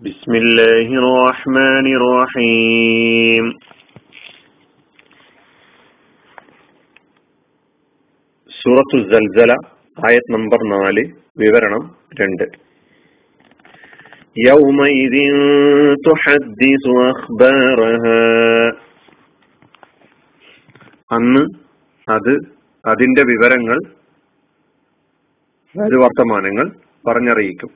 بسم الله الرحمن الرحيم സൂറത്തു സൽസല ആയത് നമ്പർ നാല് വിവരണം രണ്ട് يومئذ تحدث أخبارها അന്ന് അത് അതിന്റെ വിവരങ്ങൾ അതായത് വർത്തമാനങ്ങൾ പറഞ്ഞറിയിക്കും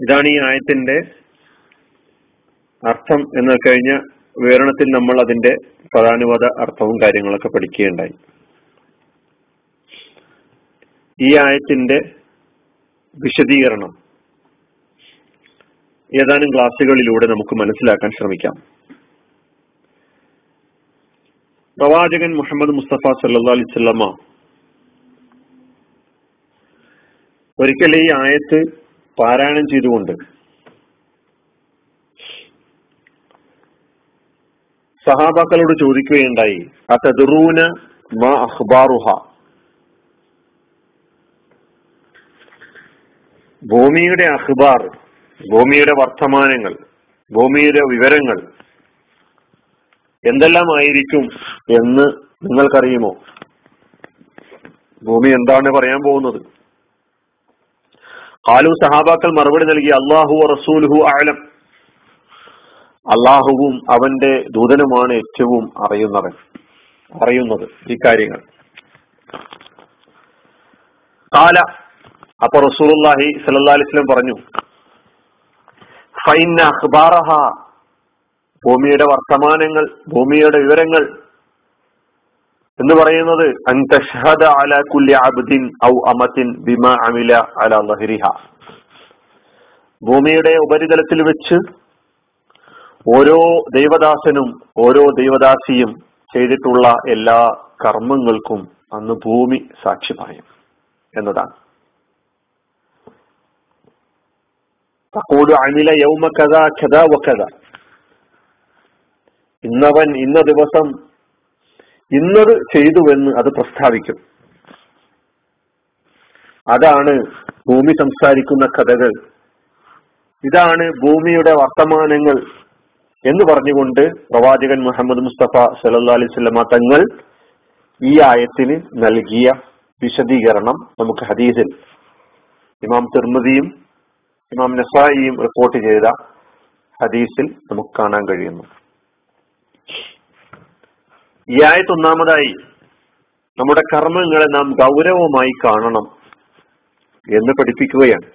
ഇതാണ് ഈ ആയത്തിന്റെ അർത്ഥം എന്ന് കഴിഞ്ഞ വിവരണത്തിൽ നമ്മൾ അതിന്റെ പ്രധാനുപത അർത്ഥവും കാര്യങ്ങളൊക്കെ പഠിക്കുകയുണ്ടായി. ഈ ആയത്തിന്റെ വിശദീകരണം ഏതാനും ക്ലാസ്സുകളിലൂടെ നമുക്ക് മനസ്സിലാക്കാൻ ശ്രമിക്കാം. പ്രവാചകൻ മുഹമ്മദ് മുസ്തഫ സല്ലാ അലിസ്വല്ലമ്മ ഒരിക്കൽ ഈ ആയത്ത് പാരായണം ചെയ്തുകൊണ്ട്. സഹാബാക്കളോട് ചോദിക്കുകയുണ്ടായി അതദറൂന മാ അഖ്ബാറുഹ? ഭൂമിയുടെ അഖ്ബാർ ഭൂമിയുടെ വർത്തമാനങ്ങൾ ഭൂമിയുടെ വിവരങ്ങൾ എന്തെല്ലാമായിരിക്കും എന്ന് നിങ്ങൾക്കറിയുമോ? ഭൂമി എന്താണ് പറയാൻ പോകുന്നത്? കാലു സഹാബാക്കൾ മറുപടി നൽകി അള്ളാഹു റസൂലുഹു ആലം അള്ളാഹുവും അവന്റെ ദൂതനുമാണ് ഏറ്റവും അറിയുന്നവൻ അറിയുന്നത് ഈ കാര്യങ്ങൾ. കാല അപ്പൊ റസൂലുല്ലാഹി സല്ലാ പറഞ്ഞു ഫൈന ഭൂമിയുടെ വർത്തമാനങ്ങൾ ഭൂമിയുടെ വിവരങ്ങൾ എന്ന് പറയുന്നത് അൻതഷഹദ അല കുല്ലി അബ്ദിൻ ഔ അമത്തിൻ ബിമ അമില അല ലഹരിഹ. ഭൂമിയുടെ ഉപരിതലത്തിൽ വെച്ച് ഓരോ ദൈവദാസനും ഓരോ ദൈവദാസിയും ചെയ്തിട്ടുള്ള എല്ലാ കർമ്മങ്ങൾക്കും അന്ന് ഭൂമി സാക്ഷി പറയും എന്നതാണ്. തക്കോട് അനില യൗമ കഥ കഥ വക്കഥ ഇന്നവൻ ഇന്ന ദിവസം ഇന്നത് ചെയ്തുവെന്ന് അത് പ്രസ്താവിക്കും. അതാണ് ഭൂമി സംസാരിക്കുന്ന കഥകൾ. ഇതാണ് ഭൂമിയുടെ വർത്തമാനങ്ങൾ എന്ന് പറഞ്ഞുകൊണ്ട് പ്രവാചകൻ മുഹമ്മദ് മുസ്തഫ സല്ലാ അലൈവല്ല തങ്ങൾ ഈ ആയത്തിന് നൽകിയ വിശദീകരണം നമുക്ക് ഹദീസിൽ ഇമാം തിർമതിയും ഇമാം നസായിയും റിപ്പോർട്ട് ചെയ്ത ഹദീസിൽ നമുക്ക് കാണാൻ കഴിയുന്നു. ഈ ആയത്ത് ഒന്നാമതായി നമ്മുടെ കർമ്മങ്ങളെ നാം ഗൗരവമായി കാണണം എന്ന് പഠിപ്പിക്കുകയാണ്.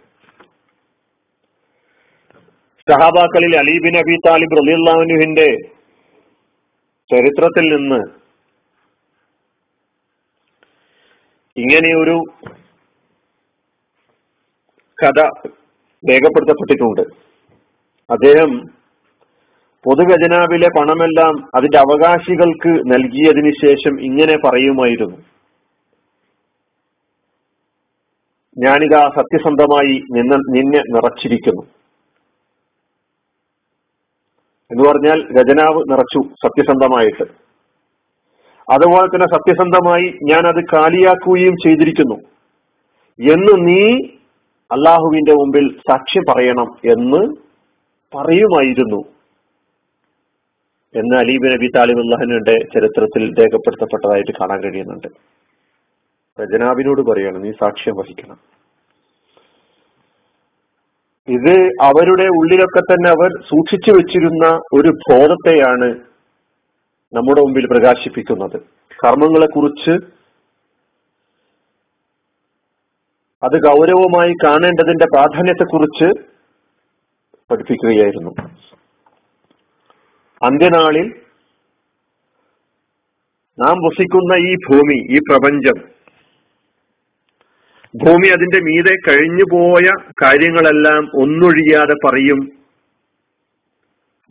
സഹാബാക്കളിൽ അലീബിൻ അബി താലിബ് റലിയുല്ലാഹുവിന്റെ ചരിത്രത്തിൽ നിന്ന് ഇങ്ങനെയൊരു കഥ രേഖപ്പെടുത്തപ്പെട്ടിട്ടുണ്ട്. അദ്ദേഹം പൊതുഖജനാവിലെ പണമെല്ലാം അതിന്റെ അവകാശികൾക്ക് നൽകിയതിനു ശേഷം ഇങ്ങനെ പറയുമായിരുന്നു. ഞാനിതാ സത്യസന്ധമായി നിന്ന നിന്നെ നിറച്ചിരിക്കുന്നു. എന്ന് പറഞ്ഞാൽ ഖജനാവ് നിറച്ചു സത്യസന്ധമായിട്ട്. അതുപോലെ തന്നെ സത്യസന്ധമായി ഞാൻ അത് കാലിയാക്കുകയും ചെയ്തിരിക്കുന്നു. എന്ന് നീ അള്ളാഹുവിന്റെ മുമ്പിൽ സാക്ഷ്യം പറയണം എന്ന് പറയുമായിരുന്നു. എന്ന് അലീബ് നബി താലിബ് അള്ളാഹിനുടെ ചരിത്രത്തിൽ രേഖപ്പെടുത്തപ്പെട്ടതായിട്ട് കാണാൻ കഴിയുന്നുണ്ട്. രജനാബിനോട് പറയാണ് നീ സാക്ഷ്യം വഹിക്കണം. ഇത് അവരുടെ ഉള്ളിലൊക്കെ തന്നെ അവർ സൂക്ഷിച്ചു വെച്ചിരുന്ന ഒരു ബോധത്തെയാണ് നമ്മുടെ മുമ്പിൽ പ്രകാശിപ്പിക്കുന്നത്. കർമ്മങ്ങളെ കുറിച്ച് അത് ഗൗരവമായി കാണേണ്ടതിന്റെ പ്രാധാന്യത്തെക്കുറിച്ച് പഠിപ്പിക്കുകയായിരുന്നു. അന്ത്യനാളിൽ നാം വസിക്കുന്ന ഈ ഭൂമി ഈ പ്രപഞ്ചം ഭൂമി അതിന്റെ മീതെ കഴിഞ്ഞുപോയ കാര്യങ്ങളെല്ലാം ഒന്നൊഴിയാതെ പറയും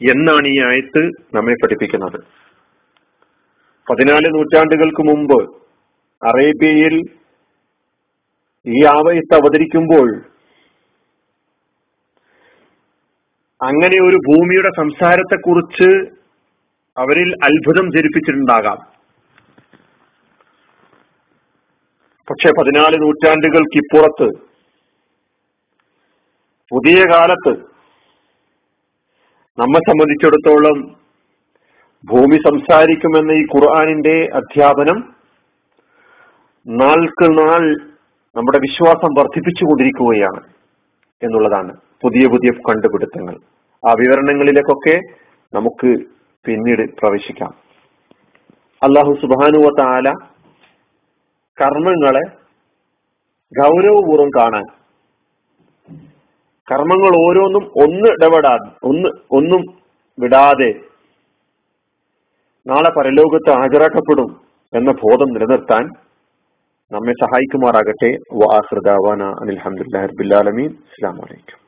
എന്നാണ് ഈ ആയത്ത് നമ്മെ പഠിപ്പിക്കുന്നത്. പതിനാല് നൂറ്റാണ്ടുകൾക്ക് മുമ്പ് അറേബ്യയിൽ ഈ ആവയത്ത് അവതരിക്കുമ്പോൾ അങ്ങനെ ഒരു ഭൂമിയുടെ സംസാരത്തെക്കുറിച്ച് അവരിൽ അത്ഭുതം ജനിപ്പിച്ചിട്ടുണ്ടാകാം. പക്ഷെ പതിനാല് നൂറ്റാണ്ടുകൾക്കിപ്പുറത്ത് പുതിയ കാലത്ത് നമ്മെ സംബന്ധിച്ചിടത്തോളം ഭൂമി സംസാരിക്കുമെന്ന ഈ ഖുർആാനിന്റെ അധ്യാപനം നാൾക്ക് നാൾ നമ്മുടെ വിശ്വാസം വർദ്ധിപ്പിച്ചുകൊണ്ടിരിക്കുകയാണ് എന്നുള്ളതാണ് പുതിയ പുതിയ കണ്ടുപിടുത്തങ്ങൾ. ആ വിവരണങ്ങളിലേക്കൊക്കെ നമുക്ക് പിന്നീട് പ്രവേശിക്കാം. അള്ളാഹു സുബാനുവ താല കർമ്മങ്ങളെ ഗൗരവപൂർവം കാണാൻ കർമ്മങ്ങൾ ഓരോന്നും ഒന്ന് ഇടപെടാ ഒന്ന് ഒന്നും വിടാതെ നാളെ പരലോകത്ത് ഹാജരാക്കപ്പെടും എന്ന ബോധം നിലനിർത്താൻ നമ്മെ സഹായിക്കുമാറാകട്ടെ. വാഹൃദാവാന അനിൽഹമുല്ലാ റബില്ലാലമീൻ അസ്സാം വലൈക്കും